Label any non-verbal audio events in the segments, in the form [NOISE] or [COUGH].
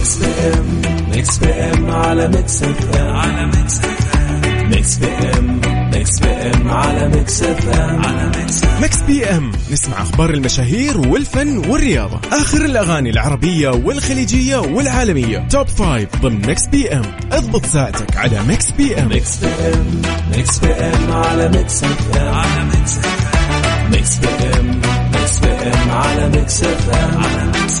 Mix PM Mix PM على Mix FM على Mix FM Mix PM Mix PM على Mix FM على Mix Mix PM نسمع أخبار المشاهير والفن والرياضه اخر الاغاني العربيه والخليجيه والعالميه Top Five ضمن Mix PM اضبط ساعتك على Mix PM Mix PM Mix PM على Mix FM على Mix FM Mix PM Mix PM على Mix FM على Mix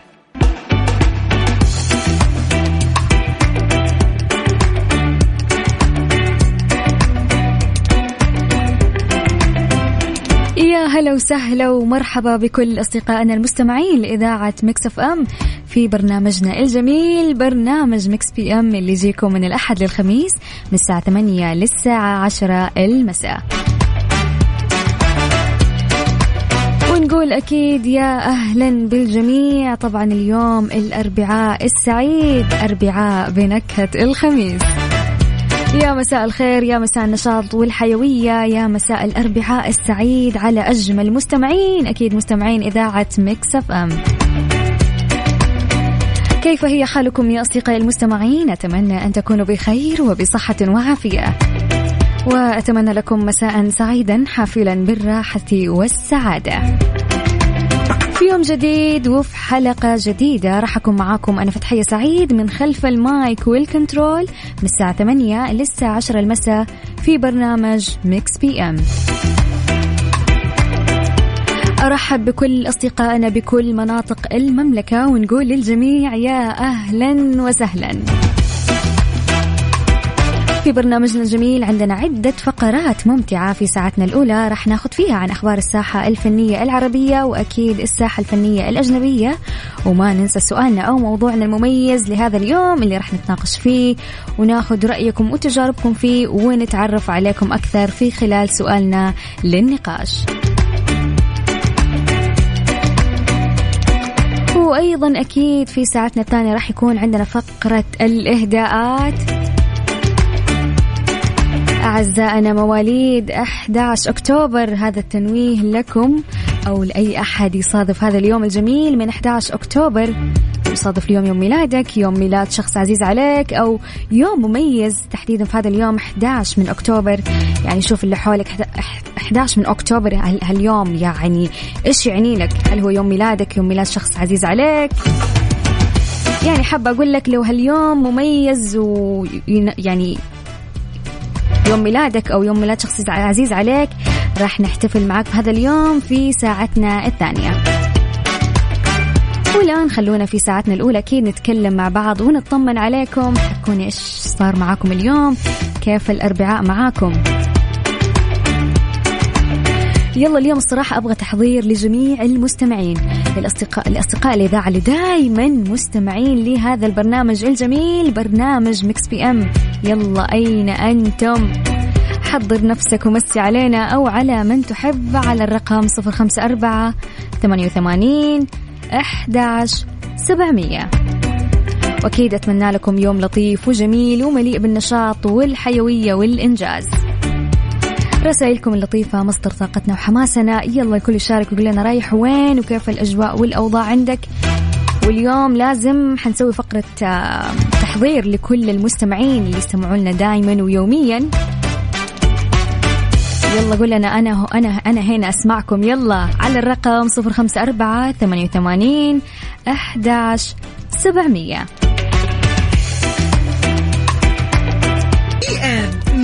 يا هلا وسهلا ومرحبا بكل أصدقائنا المستمعين لإذاعة Mix FM في برنامجنا الجميل برنامج Mix PM اللي يجيكم من الأحد للخميس من الساعة 8 للساعة 10 المساء. ونقول أكيد يا أهلا بالجميع طبعا اليوم الأربعاء السعيد أربعاء بنكهة الخميس. يا مساء الخير يا مساء النشاط والحيوية يا مساء الأربعاء السعيد على أجمل مستمعين أكيد مستمعين إذاعة Mix FM. كيف هي حالكم يا أصدقائي المستمعين؟ أتمنى أن تكونوا بخير وبصحة وعافية. وأتمنى لكم مساء سعيدا حافلا بالراحة والسعادة. يوم جديد وفي حلقة جديدة راح أكون معاكم. أنا فتحية سعيد من خلف ال mic وال control من الساعة 8 للساعة 10 المساء في برنامج Mix PM. أرحب بكل أصدقائنا بكل مناطق المملكة ونقول للجميع يا أهلا وسهلا. في برنامجنا الجميل عندنا عدة فقرات ممتعة في ساعتنا الأولى. راح ناخذ فيها عن أخبار الساحة الفنية العربية وأكيد الساحة الفنية الأجنبية. وما ننسى سؤالنا أو موضوعنا المميز لهذا اليوم اللي راح نتناقش فيه وناخذ رأيكم وتجاربكم فيه ونتعرف عليكم أكثر في خلال سؤالنا للنقاش. وأيضا أكيد في ساعتنا الثانية راح يكون عندنا فقرة الإهداءات. أعزائنا مواليد 11 أكتوبر هذا التنويه لكم أو لأي أحد يصادف هذا اليوم الجميل من 11 أكتوبر. يصادف اليوم يوم ميلادك يوم ميلاد شخص عزيز عليك أو يوم مميز تحديدا في هذا اليوم 11 من أكتوبر. يعني شوف اللي حولك 11 من أكتوبر هاليوم يعني إيش يعني لك؟ هل هو يوم ميلادك يوم ميلاد شخص عزيز عليك؟ يعني حابة أقول لك لو هاليوم مميز ويعني يوم ميلادك أو يوم ميلاد شخص عزيز عليك راح نحتفل معك بهذا اليوم في ساعتنا الثانية. والآن خلونا في ساعتنا الأولى أكيد نتكلم مع بعض ونطمن عليكم. حكوني إيش صار معاكم اليوم؟ كيف الأربعاء معاكم؟ يلا اليوم الصراحة أبغى تحضير لجميع المستمعين. للأصدقاء الأصدقاء الإذاعة اللي دائما مستمعين لهذا البرنامج الجميل برنامج مكس بي أم. يلا أين أنتم؟ حضر نفسك ومسي علينا أو على من تحب على الرقم صفر خمسة أربعة ثمانية وثمانين أحداش سبعمية. وأكيد أتمنى لكم يوم لطيف وجميل ومليء بالنشاط والحيوية والإنجاز. رسائلكم اللطيفة مصدر طاقتنا وحماسنا. يلا الكل يشارك ويقول لنا رايح وين وكيف الأجواء والأوضاع عندك. واليوم لازم حنسوي فقرة آه، تحضير لكل المستمعين اللي يستمعوا لنا دائما ويوميا. يلا قول لنا أنا هو أنا أنا هنا أسمعكم. يلا على الرقم 054 88 11 700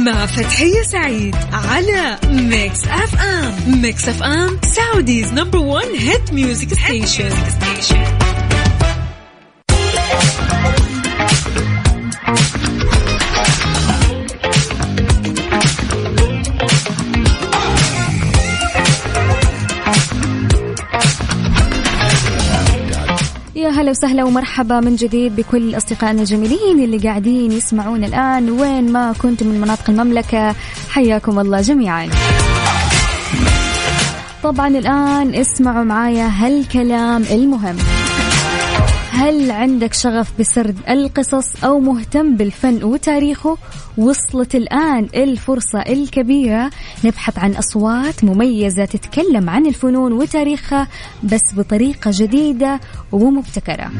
مع فتحية سعيد على Mix FM Mix FM Saudi's number 1 hit music station يا هلا وسهلا ومرحبا من جديد بكل أصدقائنا الجميلين اللي قاعدين يسمعون الآن وين ما كنتم من مناطق المملكة. حياكم الله جميعا. طبعا الآن اسمعوا معايا هالكلام المهم. هل عندك شغف بسرد القصص أو مهتم بالفن وتاريخه؟ وصلت الآن الفرصة الكبيرة نبحث عن أصوات مميزة تتكلم عن الفنون وتاريخها بس بطريقة جديدة ومبتكرة.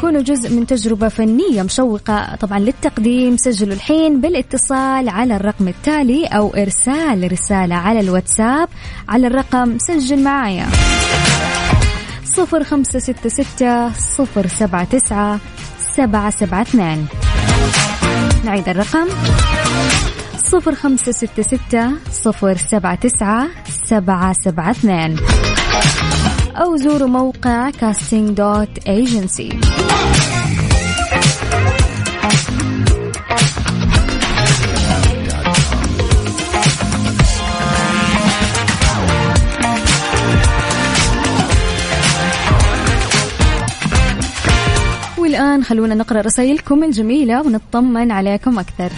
كونوا جزء من تجربة فنية مشوقة طبعا للتقديم. سجلوا الحين بالاتصال على الرقم التالي أو إرسال رسالة على الواتساب على الرقم سجل معايا. صفر خمسة ستة ستة صفر سبعة تسعة سبعة سبعة اثنان نعيد الرقم. صفر خمسة ستة ستة صفر سبعة تسعة سبعة سبعة اثنان أو زوروا موقع ايجنسي والآن خلونا نقرأ رسائلكم الجميلة ونطمن عليكم أكثر.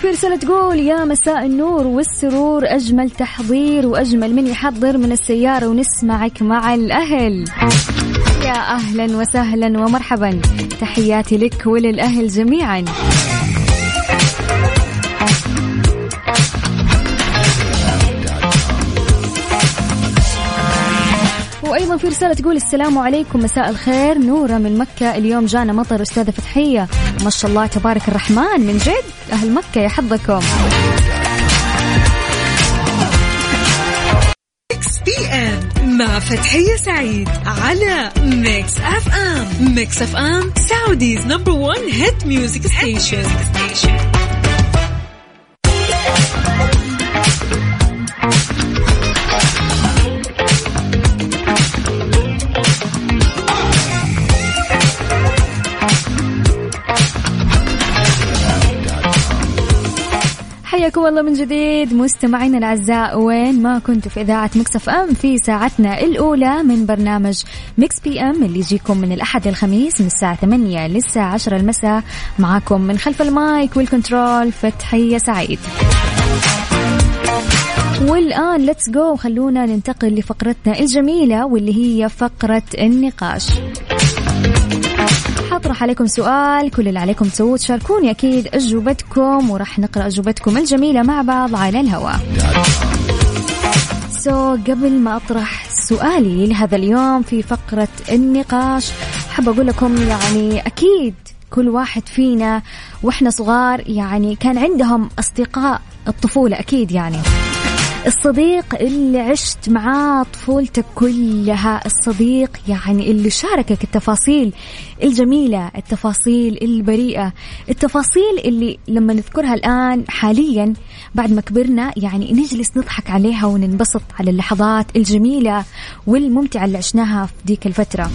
في رسالة تقول يا مساء النور والسرور أجمل تحضير وأجمل من يحضر من السيارة ونسمعك مع الأهل. يا أهلا وسهلا ومرحبا. تحياتي لك وللأهل جميعا. في رسالة تقول السلام عليكم مساء الخير. نورة من مكة. اليوم جانا مطر أستاذة فتحية. ما شاء الله تبارك الرحمن. من جد أهل مكة يا حظكم مع فتحية سعيد على Mix FM Mix FM Saudi's number 1 hit music station حياكم الله من جديد. مستمعينا الأعزاء وين ما كنتوا في إذاعة Mix FM في ساعتنا الأولى من برنامج Mix PM اللي يجيكم من الأحد للخميس من الساعة 8 للساعة 10 المساء. معاكم من خلف ال mic وال control فتحيه سعيد. والآن let's go خلونا ننتقل لفقرتنا الجميلة واللي هي فقرة النقاش. حطرح عليكم سؤال كل اللي عليكم تسووه تشاركوني. أكيد أجوبتكم وراح نقرأ أجوبتكم الجميلة مع بعض على الهواء. سو so, قبل ما أطرح سؤالي لهذا اليوم في فقرة النقاش حاب أقول لكم يعني أكيد كل واحد فينا وإحنا صغار يعني كان عندهم أصدقاء الطفولة أكيد يعني. الصديق اللي عشت معاه طفولتك كلها الصديق يعني اللي شاركك التفاصيل الجميلة التفاصيل البريئة التفاصيل اللي لما نذكرها الآن حاليا بعد ما كبرنا يعني نجلس نضحك عليها وننبسط على اللحظات الجميلة والممتعة اللي عشناها في ديك الفترة.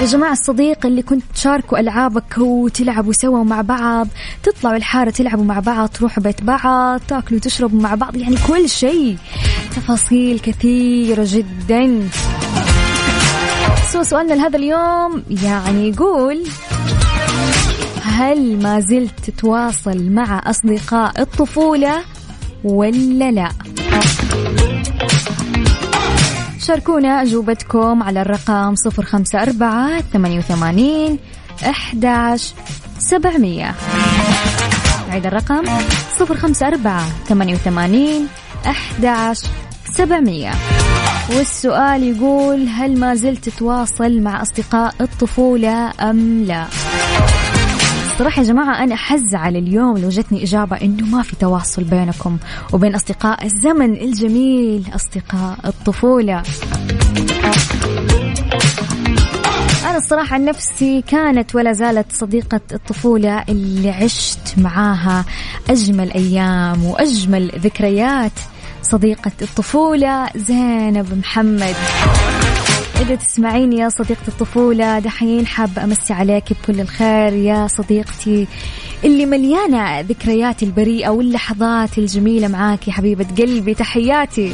يا جماعة الصديق اللي كنت تشاركوا ألعابك وتلعبوا سوا مع بعض تطلعوا الحارة تلعبوا مع بعض تروحوا بيت بعض تاكلوا تشربوا مع بعض يعني كل شيء تفاصيل كثيرة جدا سو سؤالنا لهذا اليوم يعني يقول هل ما زلت تتواصل مع أصدقاء الطفولة ولا لا؟ شاركونا أجوبتكم على الرقم صفر خمسة أربعة ثمانية وثمانين أحداش سبعمية. عيد الرقم صفر خمسة أربعة ثمانية وثمانين أحداش سبعمية. والسؤال يقول هل ما زلت تتواصل مع أصدقاء الطفولة أم لا؟ صراحة يا جماعة أنا حزعل اليوم لو جتني إجابة إنه ما في تواصل بينكم وبين أصدقاء الزمن الجميل أصدقاء الطفولة. أنا الصراحة عن نفسي كانت ولا زالت صديقة الطفولة اللي عشت معاها أجمل أيام وأجمل ذكريات صديقة الطفولة زينب محمد. إذا تسمعيني يا صديقة الطفولة دحين حابة أمسي عليك بكل الخير يا صديقتي اللي مليانة ذكريات البريئة واللحظات الجميلة معاك يا حبيبة قلبي. تحياتي.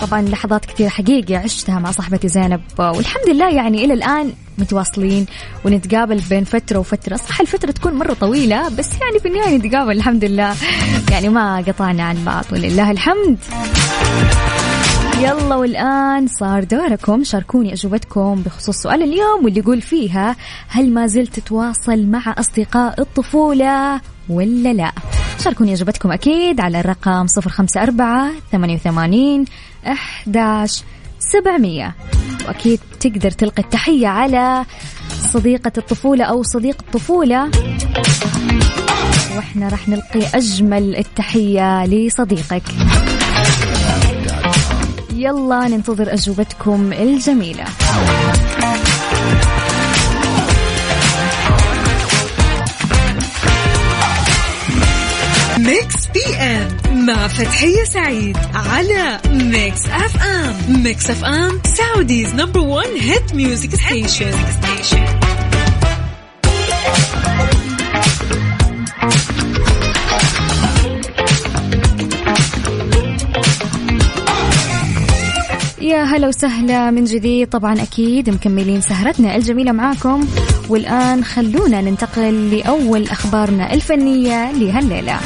طبعا لحظات كثير حقيقة عشتها مع صاحبتي زينب والحمد لله يعني إلى الآن متواصلين ونتقابل بين فترة وفترة. صح الفترة تكون مرة طويلة بس يعني في النهاية نتقابل الحمد لله. يعني ما قطعنا عن بعض ولله الحمد. يلا والآن صار دوركم. شاركوني أجوبتكم بخصوص سؤال اليوم واللي يقول فيها هل ما زلت تتواصل مع أصدقاء الطفولة ولا لا؟ شاركوني أجوبتكم أكيد على الرقم صفر خمسة أربعة ثمانية وثمانين أحداش سبعمية. وأكيد تقدر تلقي التحية على صديقة الطفولة أو صديق الطفولة. وإحنا راح نلقي أجمل التحية لصديقك. يلا ننتظر أجوبتكم الجميلة. Mix PM مع فتحية سعيد على Mix FM Mix FM Saudi's number one hit music station يا هلا وسهلا من جديد. طبعا أكيد مكملين سهرتنا الجميلة معاكم. والآن خلونا ننتقل لأول أخبارنا الفنية لهالليلة.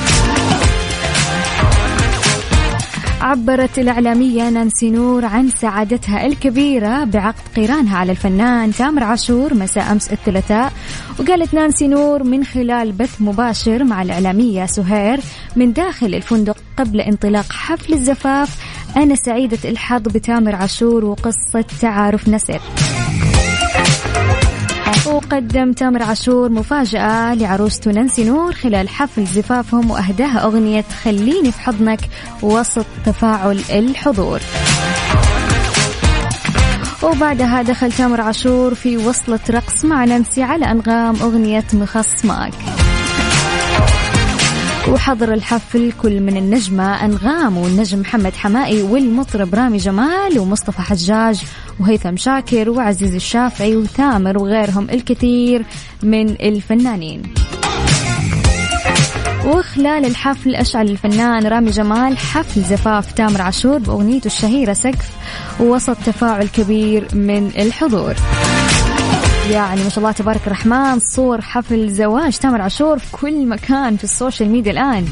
عبرت الإعلامية نانسي نور عن سعادتها الكبيرة بعقد قيرانها على الفنان تامر عاشور مساء أمس الثلاثاء. وقالت نانسي نور من خلال بث مباشر مع الإعلامية سهير من داخل الفندق قبل انطلاق حفل الزفاف أنا سعيدة الحظ بتامر عاشور وقصة تعارف نسر. وقدم تامر عاشور مفاجأة لعروسته نانسي نور خلال حفل زفافهم وأهداها أغنية خليني في حضنك وسط تفاعل الحضور. وبعدها دخل تامر عاشور في وصلة رقص مع نانسي على أنغام أغنية مخصماك. وحضر الحفل كل من النجمة أنغام والنجم محمد حماقي والمطرب رامي جمال ومصطفى حجاج وهيثم شاكر وعزيز الشافعي وثامر وغيرهم الكثير من الفنانين. وخلال الحفل أشعل الفنان رامي جمال حفل زفاف تامر عاشور بأغنيته الشهيرة سقف ووسط تفاعل كبير من الحضور. يعني ما شاء الله تبارك الرحمن صور حفل زواج تامر عاشور في كل مكان في ال social media الآن.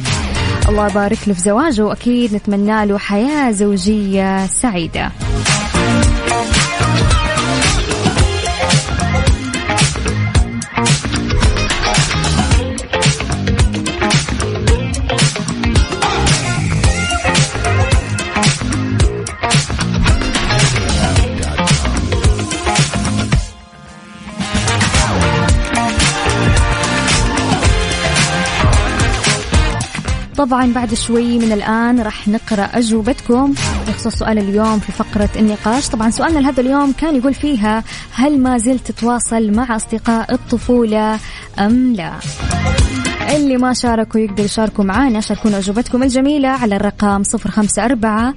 الله يبارك له في زواجه وأكيد نتمنى له حياة زوجية سعيدة. طبعا بعد شوي من الآن راح نقرأ أجوبتكم. بخصوص سؤال اليوم في فقرة النقاش. طبعا سؤالنا لهذا اليوم كان يقول فيها هل ما زلت تتواصل مع أصدقاء الطفولة أم لا؟ اللي ما شاركوا يقدروا يشاركوا معنا شاركونا أجوبتكم الجميلة على الرقم 054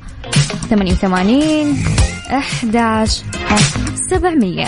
88 11 700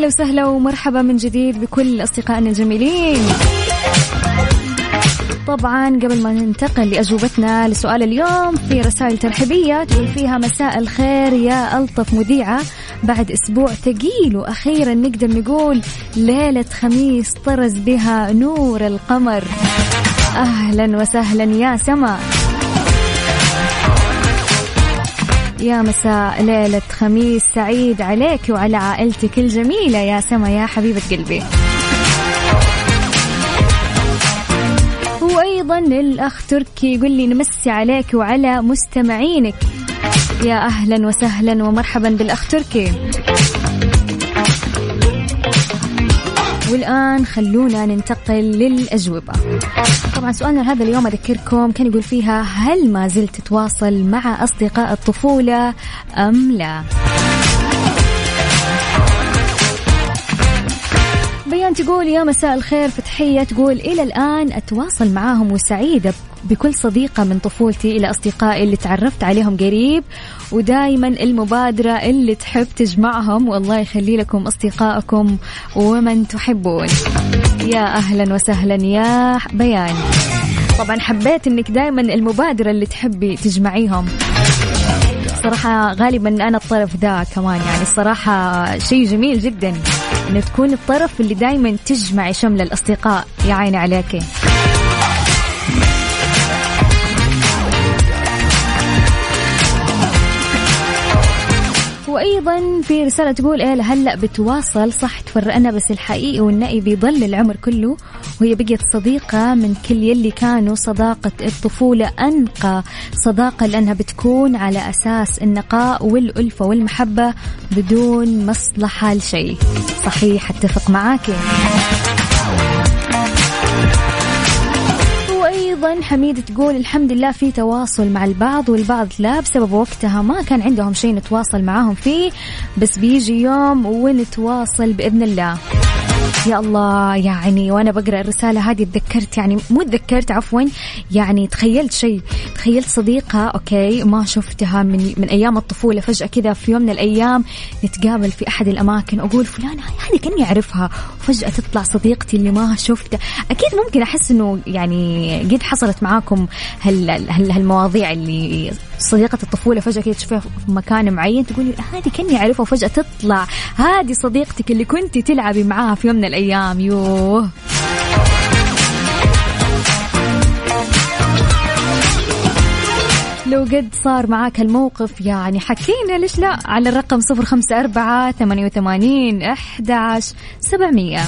هلا وسهلا ومرحبا من جديد بكل أصدقائنا الجميلين. طبعا قبل ما ننتقل لأجوبتنا لسؤال اليوم في رسائل ترحيبية تقول فيها مساء الخير يا ألطف مذيعة. بعد أسبوع ثقيل وأخيرا نقدر نقول ليلة خميس طرز بها نور القمر. أهلا وسهلا يا سما. يا مساء ليلة خميس سعيد عليك وعلى عائلتك الجميلة. يا سما يا حبيبة قلبي. وأيضا الأخ تركي يقول لي نمسي عليك وعلى مستمعينك. يا أهلا وسهلا ومرحبا بالأخ تركي. والآن خلونا ننتقل للأجوبة. طبعا سؤالنا هذا اليوم أذكركم كان يقول فيها هل ما زلت تتواصل مع أصدقاء الطفولة أم لا؟ بيان تقول يا مساء الخير فتحية. تقول إلى الآن أتواصل معاهم وسعيدة بكل صديقة من طفولتي إلى أصدقائي اللي تعرفت عليهم قريب ودائما المبادرة اللي تحب تجمعهم والله يخلي لكم أصدقائكم ومن تحبون. يا أهلا وسهلا يا بيان. طبعا حبيت إنك دائما المبادرة اللي تحبي تجمعيهم. صراحة غالبا أنا الطرف ذا كمان يعني الصراحة شيء جميل جدا إنه تكون الطرف اللي دائما تجمعي شمل الأصدقاء. يا عيني عليكي. وأيضا في رسالة تقول إيه هلا بتواصل صح تفرقنا بس الحقيقي والنائي بيضل العمر كله وهي بقيت صديقة من كل يلي كانوا صداقة الطفولة. أنقى صداقة لأنها بتكون على أساس النقاء والألفة والمحبة بدون مصلحة لشيء. صحيح أتفق معاكي. أيضا حميد تقول الحمد لله في تواصل مع البعض والبعض لا بسبب وقتها ما كان عندهم شيء نتواصل معاهم فيه بس بيجي يوم ونتواصل بإذن الله. يا الله يعني وأنا بقرأ الرسالة هذه تذكرت يعني مو تذكرت عفوا يعني تخيلت شيء. تخيلت صديقة أوكي ما شفتها من من أيام الطفولة. فجأة كذا في يوم من الأيام نتقابل في أحد الأماكن أقول فلانة هذه كأني أعرفها. وفجأة تطلع صديقتي اللي ما شفتها أكيد ممكن أحس إنه يعني قد حصلت معاكم هال هالمواضيع اللي صديقة الطفولة فجأة كذا تشوفيها في مكان معين تقولي هذه كني أعرفها. وفجأة تطلع هذه صديقتك اللي كنت تلعبي معاها في يوم من الأيام. يوه. لو قد صار معاك الموقف يعني حكينا ليش لا؟ على الرقم صفر خمسة أربعة ثمانية وثمانين أحد سبعمية.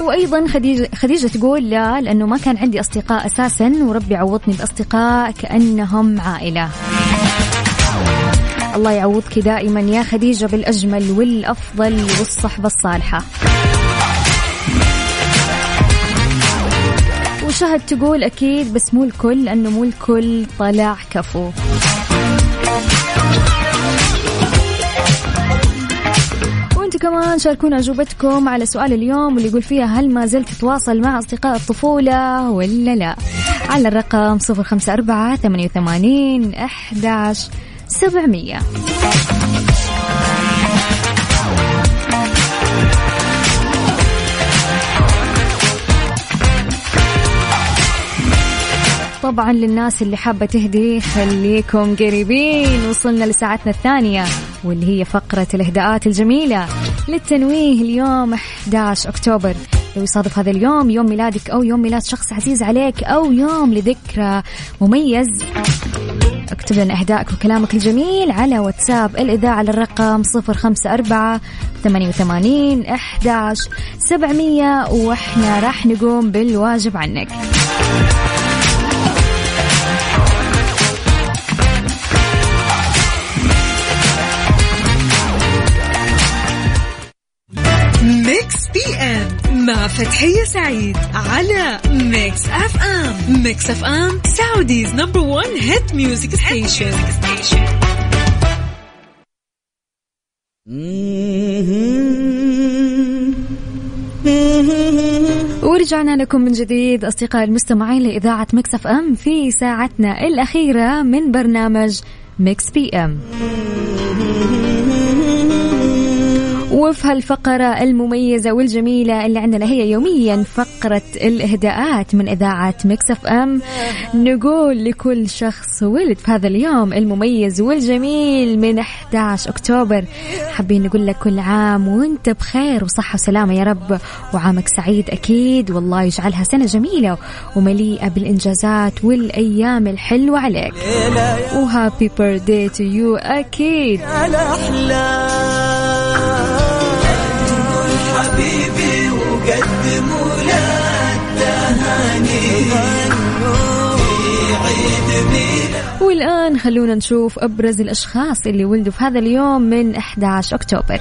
وأيضا خديجه خديجة تقول لا لأنه ما كان عندي أصدقاء أساسا وربي عوضني باصدقاء كانهم عائلة. الله يعوضك دائما يا خديجة بالأجمل والأفضل والصحبة الصالحة. وشهد تقول أكيد بس مو الكل لأنه مو الكل طلع كفو. وأنتم كمان شاركونا أجوبتكم على سؤال اليوم واللي يقول فيها هل ما زلت تتواصل مع أصدقاء الطفولة ولا لا؟ على الرقم 054 88 11 سبعمية. طبعا للناس اللي حابة تهدي خليكم قريبين. وصلنا لساعتنا الثانية واللي هي فقرة الإهداءات الجميلة للتنويه اليوم 11 أكتوبر. لو يصادف هذا اليوم يوم ميلادك أو يوم ميلاد شخص عزيز عليك أو يوم لذكرى مميز. اكتب لنا إهدائك وكلامك الجميل على واتساب. الإذاعة على الرقم صفر خمسة أربعة ثمانية وثمانين أحداش سبعمية وإحنا راح نقوم بالواجب عنك. مع فتحية سعيد على Mix FM Mix FM Saudi's number 1 hit music station ورجعنا لكم من جديد أصدقاء المستمعين لإذاعة Mix FM في ساعتنا الأخيرة من برنامج Mix PM وفي هالفقرة المميزة والجميلة اللي عندنا هي يوميا فقرة الإهداءات من إذاعة Mix FM. نقول لكل شخص ولد في هذا اليوم المميز والجميل من 11 أكتوبر. حابين نقول لك كل عام وانت بخير وصحة وسلامة يا رب. وعامك سعيد أكيد. والله يجعلها سنة جميلة ومليئة بالإنجازات والأيام الحلوة عليك. و happy birthday to you أكيد. حبيبي وقدموا له التهاني والآن خلونا نشوف أبرز الأشخاص اللي ولدوا في هذا اليوم من 11 أكتوبر.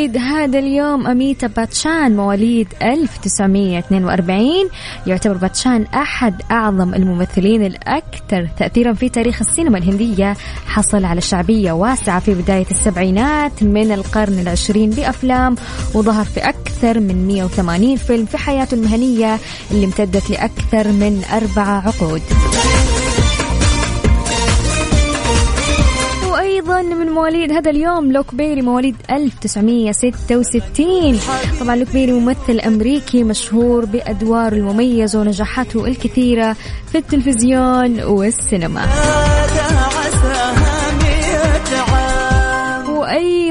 مواليد هذا اليوم أميتا باتشان مواليد 1942 يعتبر باتشان أحد أعظم الممثلين الأكثر تأثيرا في تاريخ السينما الهندية. حصل على شعبية واسعة في بداية السبعينات من القرن العشرين بأفلام وظهر في أكثر من 180 فيلم في حياته المهنية اللي امتدت لأكثر من أربع عقود. أيضا من مواليد هذا اليوم لوك بيري مواليد 1966 طبعا لوك بيري ممثل أمريكي مشهور بأدواره المميزة ونجاحاته الكثيرة في التلفزيون والسينما.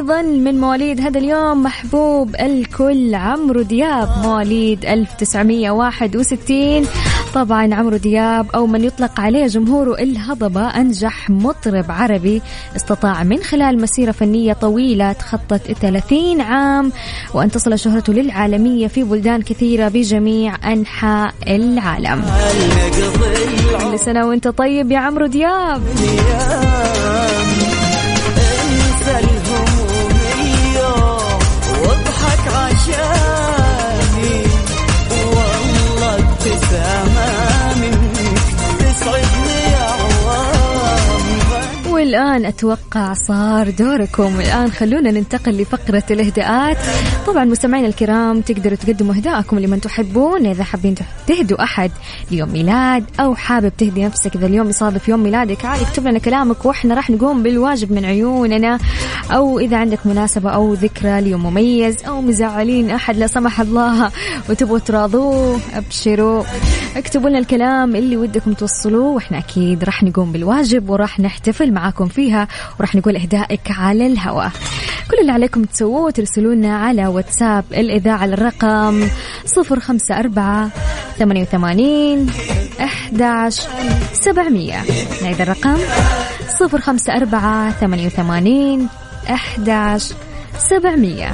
وأيضا من مواليد هذا اليوم محبوب الكل عمرو دياب مواليد 1961 طبعا عمرو دياب أو من يطلق عليه جمهوره الهضبة أنجح مطرب عربي استطاع من خلال مسيرة فنية طويلة تخطت 30 عام وأن تصل شهرته للعالمية في بلدان كثيرة بجميع أنحاء العالم. كل سنة وأنت طيب يا عمرو دياب. والآن أتوقع صار دوركم. الآن خلونا ننتقل لفقرة الإهداءات. طبعا مستمعينا الكرام تقدروا تقدموا إهداءكم لمن تحبون. إذا حابين تهدوا أحد ليوم ميلاد أو حابب تهدي نفسك إذا اليوم يصادف يوم ميلادك عادي اكتب لنا كلامك وإحنا راح نقوم بالواجب من عيوننا. أو إذا عندك مناسبة أو ذكرى ليوم مميز أو مزعلين أحد لا سمح الله وتبغوا تراضوه أبشروا. اكتبوا لنا الكلام اللي ودكم توصلوه وإحنا أكيد راح نقوم بالواجب وراح نحتفل معاكم نشارككم فيها وراح نقول إهدائك على الهواء. كل اللي عليكم تسووه ترسلوا لنا على واتساب الإذاعة على الرقم 054 88 11 700 نعيد الرقم 054 88 11 700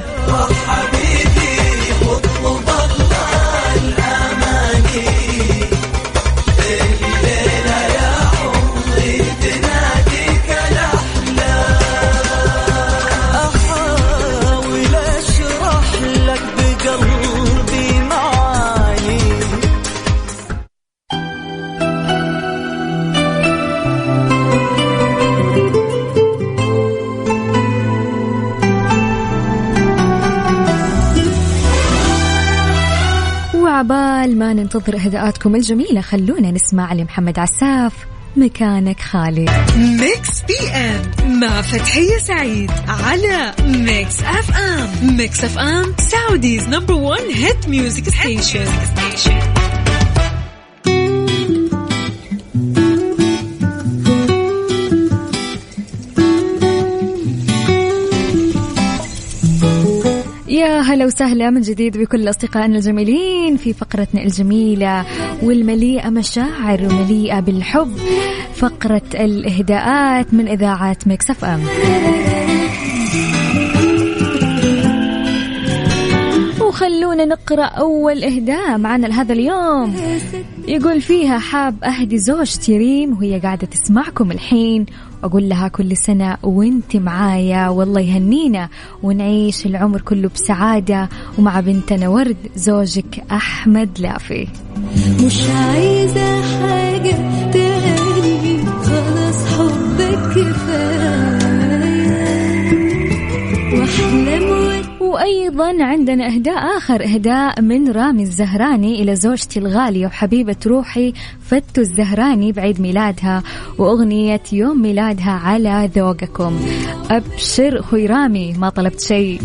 عبال ما ننتظر أهداءاتكم الجميلة خلونا نسمع لمحمد عساف مكانك خالي Mix PM مع فتحية سعيد على Mix FM Mix FM Saudi's number one hit music station. يا هلا وسهلا من جديد بكل أصدقائنا الجميلين في فقرتنا الجميلة والمليئة مشاعر ومليئة بالحب فقرة الإهداءات من إذاعة مكسف أم. وخلونا نقرأ أول إهداء معنا لهذا اليوم. يقول فيها حاب أهدي زوجتي ريم وهي قاعدة تسمعكم الحين. وأقول لها كل سنة وأنت معايا. والله يهنينا ونعيش العمر كله بسعادة. ومع بنتنا ورد زوجك أحمد لافي. مش عايزة حاجة تاني خلاص حبك كفاية. وأيضا عندنا إهداء آخر إهداء من رامي الزهراني إلى زوجتي الغالية وحبيبة روحي فتو الزهراني بعيد ميلادها وأغنية يوم ميلادها على ذوقكم. أبشر أخوي رامي ما طلبت شيء.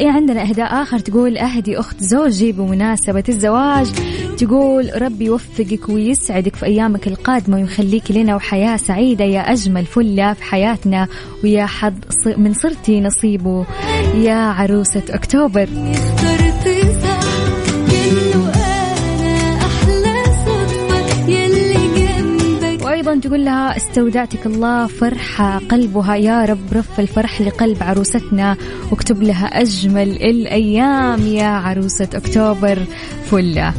وأيضا عندنا إهداء آخر تقول أهدي أخت زوجي بمناسبة الزواج. تقول ربي يوفقك ويسعدك في أيامك القادمة ويخليك لنا وحياة سعيدة يا أجمل فلة في حياتنا ويا حظ من صرتي نصيبه يا عروسة أكتوبر. وأيضا تقول لها استودعتك الله فرحة قلبها. يا رب رف الفرح لقلب عروستنا واكتب لها أجمل الأيام يا عروسة أكتوبر فلة.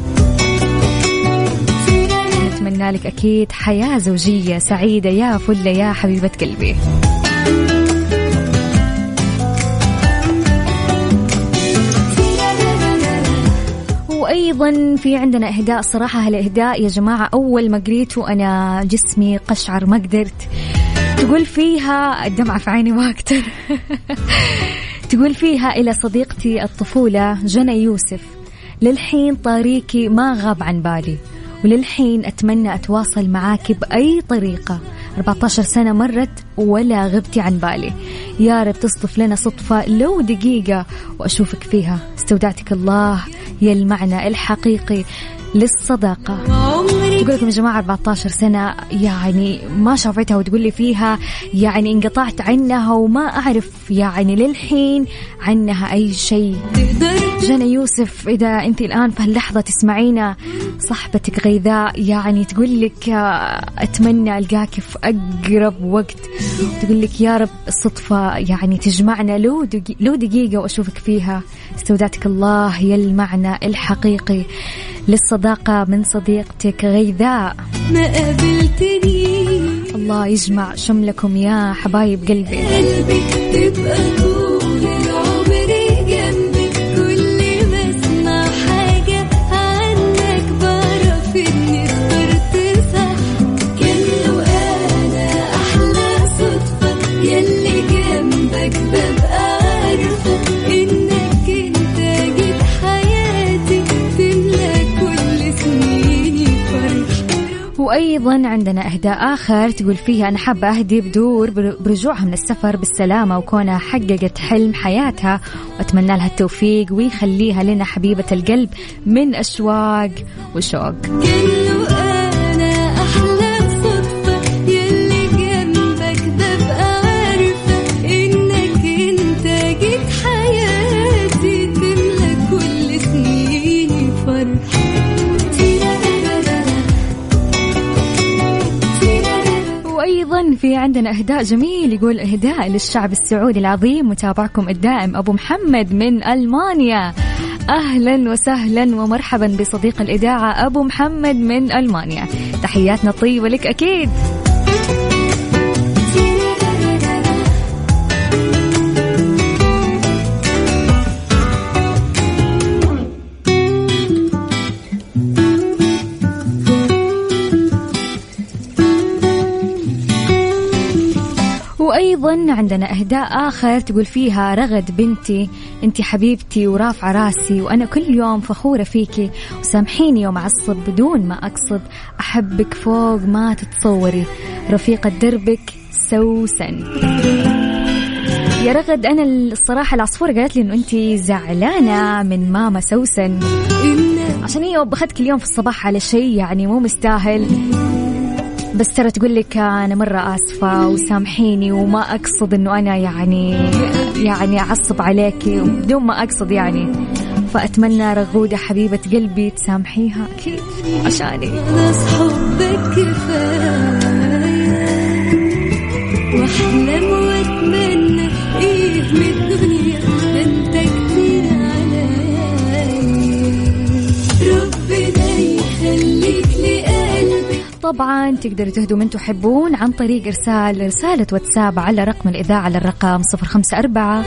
نتمنى لك أكيد حياة زوجية سعيدة يا فلة يا حبيبة قلبي. وأيضا في عندنا إهداء صراحة هالإهداء يا جماعة أول ما قريته أنا جسمي قشعر ما قدرت. تقول فيها الدمعة في عيني ما أقدر. [LAUGHS] تقول فيها إلى صديقتي الطفولة جنى يوسف للحين طريقي ما غاب عن بالي وللحين أتمنى أتواصل معاك بأي طريقة. 14 سنة مرت ولا غبتي عن بالي. يا رب تصدف لنا صدفة لو دقيقة وأشوفك فيها. استودعتك الله يا المعنى الحقيقي للصداقة. عمري تقول لكم يا جماعة 14 سنة يعني ما شافتها وتقول لي فيها يعني انقطعت عنها وما أعرف يعني للحين عنها أي شيء. تقدر جنى يوسف إذا أنت الآن في هاللحظة تسمعينا صاحبتك غيذاء يعني تقول لك آه، أتمنى ألقاك في أقرب وقت. تقول لك يا رب الصدفة يعني تجمعنا لو دقي لو دقيقة وأشوفك فيها. استودعتك الله يا المعنى الحقيقي للصداقة من صديقتك غيذاء. ما قابلتني. الله يجمع شملكم يا حبايب قلبي. قلبي تبقى وأيضا عندنا إهداء آخر تقول فيها أنا حابة أهدي بدور بر- برجوعها من السفر بالسلامة وكونها حققت حلم حياتها. وأتمنى لها التوفيق ويخليها لنا حبيبة القلب من أشواق وشوق. في عندنا إهداء جميل يقول إهداء للشعب السعودي العظيم متابعكم الدائم أبو محمد من ألمانيا. أهلا وسهلا ومرحبا بصديق الإذاعة أبو محمد من ألمانيا. تحياتنا الطيبة لك أكيد. وأيضا عندنا إهداء آخر تقول فيها رغد بنتي أنت حبيبتي ورافعة راسي وأنا كل يوم فخورة فيكي وسامحيني يوم أعصب بدون ما أقصد أحبك فوق ما تتصوري. رفيقة دربك سوسن. يا رغد أنا الصراحة العصفورة قالت لي إنه أنت زعلانة من ماما سوسن. عشان هي أخذتك اليوم في الصباح على شيء يعني مو مستاهل. بس ترى تقول لك أنا مرة آسفة وسامحيني وما أقصد إنه أنا يعني يعني أعصب عليكي بدون ما أقصد يعني. فأتمنى رغودة حبيبة قلبي تسامحيها أكيد عشاني. حبك كفاية وأحلم وأتمنى إيه طبعا تقدروا تهدوا من تحبون عن طريق إرسال رسالة واتساب على رقم الإذاعة على الرقم 054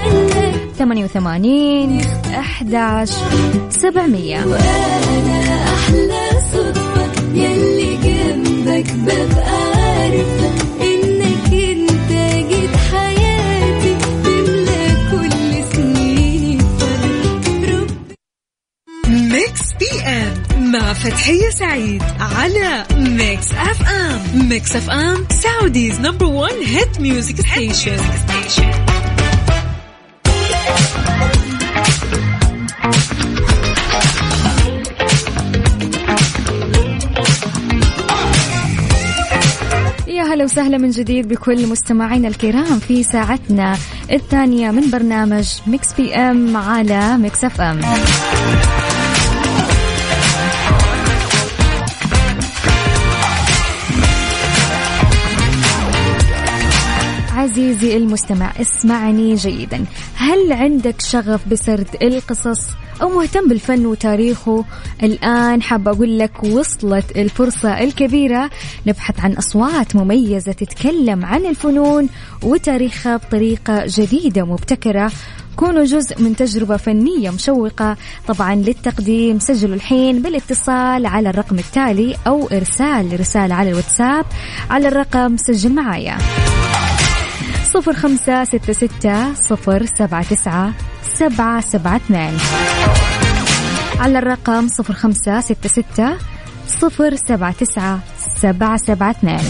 88 11 700 وأنا أحلى صدفة يلي جنبك ببقى عارفة Mix PM مع فتحية سعيد على Mix FM Mix FM Saudi's number one hit music station هلا وسهلا من جديد بكل مستمعينا الكرام في ساعتنا الثانية من برنامج Mix PM على Mix FM عزيزي المستمع اسمعني جيدا. هل عندك شغف بسرد القصص؟ أو مهتم بالفن وتاريخه؟ الآن حابة أقول لك وصلت الفرصة الكبيرة نبحث عن أصوات مميزة تتكلم عن الفنون وتاريخها بطريقة جديدة ومبتكرة كونوا جزء من تجربة فنية مشوقة. طبعا للتقديم سجلوا الحين بالاتصال على الرقم التالي أو إرسال رسالة على الواتساب على الرقم سجل معايا. صفر خمسة ستة ستة صفر سبعة تسعة سبعة سبعة اثنين. على الرقم صفر خمسة ستة ستة صفر سبعة تسعة سبعة سبعة اثنين.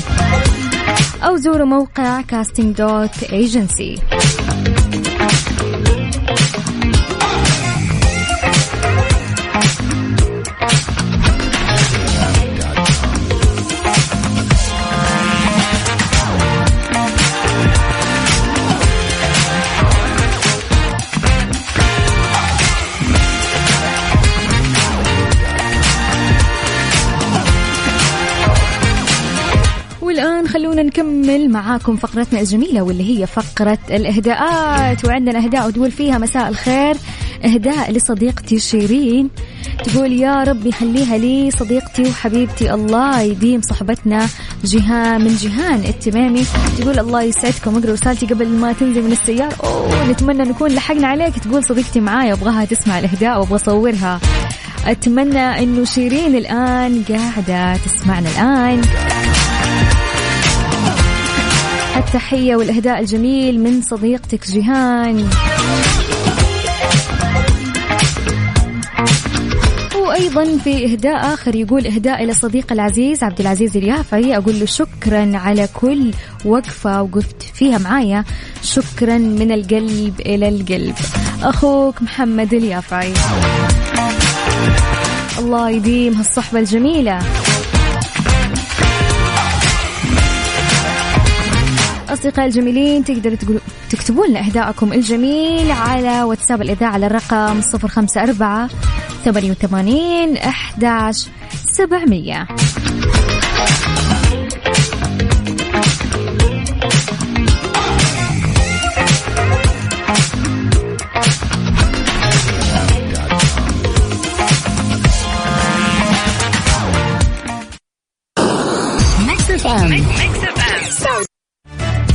أو زوروا موقع كاستنج دوت ايجنسي والآن خلونا نكمل معاكم فقرتنا الجميلة واللي هي فقرة الإهداءات. وعندنا إهداء وتقول فيها مساء الخير. إهداء لصديقتي شيرين. تقول يا رب يخليها لي صديقتي وحبيبتي. الله يديم صحبتنا جيهان من جيهان التمامي. تقول الله يسعدكم. أقرأ رسالتي قبل ما تنزل من السيارة. أوه نتمنى نكون لحقنا عليك. تقول صديقتي معايا أبغاها تسمع الإهداء وأبغى أصورها. أتمنى أنه شيرين الآن قاعدة تسمعنا الآن. التحية والإهداء الجميل من صديقتك جيهان. وأيضا في إهداء آخر يقول إهداء إلى صديق العزيز عبد العزيز اليافعي. أقول له شكرا على كل وقفة وقفت فيها معايا. شكرا من القلب إلى القلب. أخوك محمد اليافعي. الله يديم هالصحبة الجميلة. أصدقائي الجميلين تقدروا تقولوا تكتبوا لنا إهداءكم الجميل على واتساب الإذاعة على الرقم صفر خمسة أربعة ثمانية وثمانين أحداش سبعمية.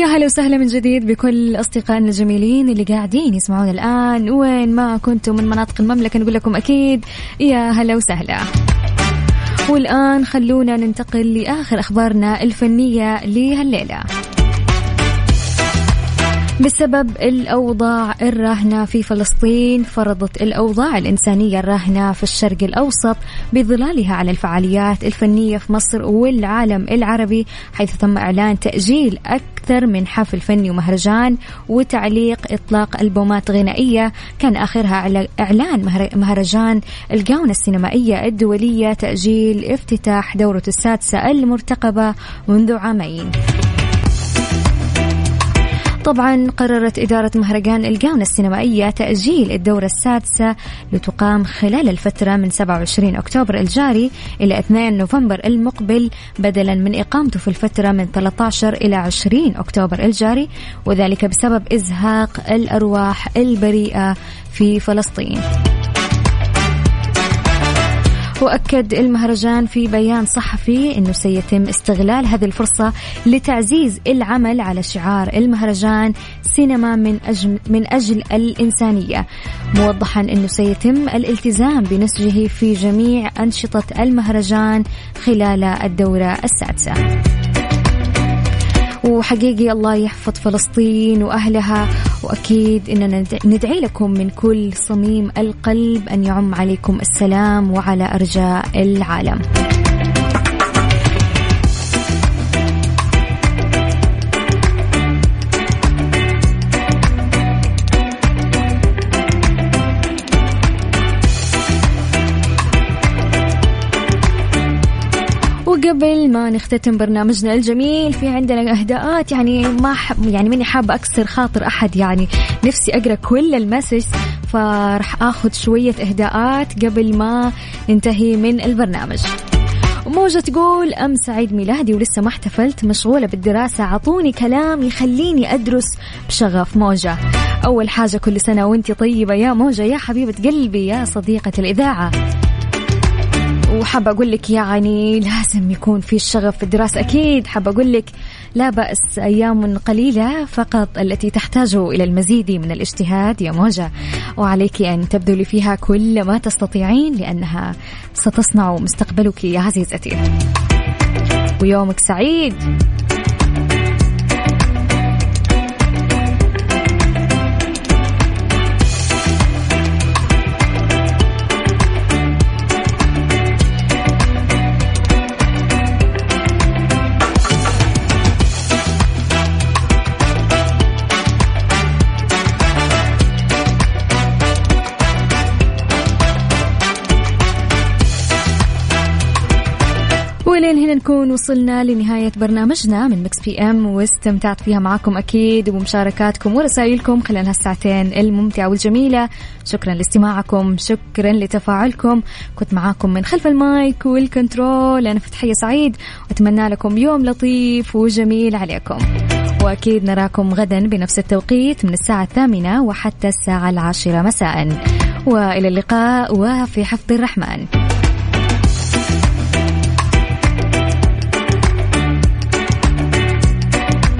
يا هلا وسهلا من جديد بكل أصدقائنا الجميلين اللي قاعدين يسمعون الآن. وين ما كنتم من مناطق المملكة نقول لكم أكيد يا هلا وسهلا. والآن خلونا ننتقل لآخر أخبارنا الفنية لهالليلة. بسبب الأوضاع الراهنة في فلسطين فرضت الأوضاع الإنسانية الراهنة في الشرق الأوسط بظلالها على الفعاليات الفنية في مصر والعالم العربي حيث تم إعلان تأجيل أكثر من حفل فني ومهرجان وتعليق إطلاق ألبومات غنائية. كان آخرها على إعلان مهر- مهرجان الجونة السينمائية الدولية تأجيل افتتاح دورة السادسة المرتقبة منذ عامين. طبعا قررت إدارة مهرجان الجونة السينمائية تأجيل الدورة السادسة لتقام خلال الفترة من 27 أكتوبر الجاري إلى 2 نوفمبر المقبل بدلا من إقامته في الفترة من 13 إلى 20 أكتوبر الجاري وذلك بسبب إزهاق الأرواح البريئة في فلسطين. وأكد المهرجان في بيان صحفي أنه سيتم استغلال هذه الفرصة لتعزيز العمل على شعار المهرجان سينما من أجل, من أجل الإنسانية. موضحا أنه سيتم الالتزام بنسجه في جميع أنشطة المهرجان خلال الدورة السادسة. وحقيقي الله يحفظ فلسطين وأهلها. وأكيد إننا ندعي لكم من كل صميم القلب أن يعم عليكم السلام وعلى أرجاء العالم. وقبل ما نختتم برنامجنا الجميل. في عندنا أهداءات يعني ما حب يعني ماني حابة أكسر خاطر أحد يعني نفسي أقرأ كل المسج. فراح آخذ شوية إهداءات قبل ما ننتهي من البرنامج. موجة تقول أمس عيد ميلادي ولسه ما احتفلت مشغولة بالدراسة عطوني كلام يخليني أدرس بشغف. موجة أول حاجة كل سنة وانت طيبة. يا موجة يا حبيبة قلبي يا صديقة الإذاعة. وحابة أقول لك يعني لازم يكون في الشغف في الدراسة. أكيد حابة أقول لك لا بأس أيام قليلة فقط التي تحتاج إلى المزيد من الاجتهاد يا موجة. وعليك أن تبذلي فيها كل ما تستطيعين لأنها ستصنع مستقبلك يا عزيزتي. ويومك سعيد. ولين هنا نكون وصلنا لنهاية برنامجنا من Mix PM واستمتعت فيها معكم أكيد وبمشاركاتكم ورسائلكم خلال هالساعتين الممتعة والجميلة. شكرا لاستماعكم شكرا لتفاعلكم. كنت معاكم من خلف المايك والكنترول أنا فتحية سعيد وأتمنى لكم يوم لطيف وجميل عليكم. وأكيد نراكم غدا بنفس التوقيت من الساعة الثامنة وحتى الساعة العاشرة مساء. وإلى اللقاء وفي حفظ الرحمن.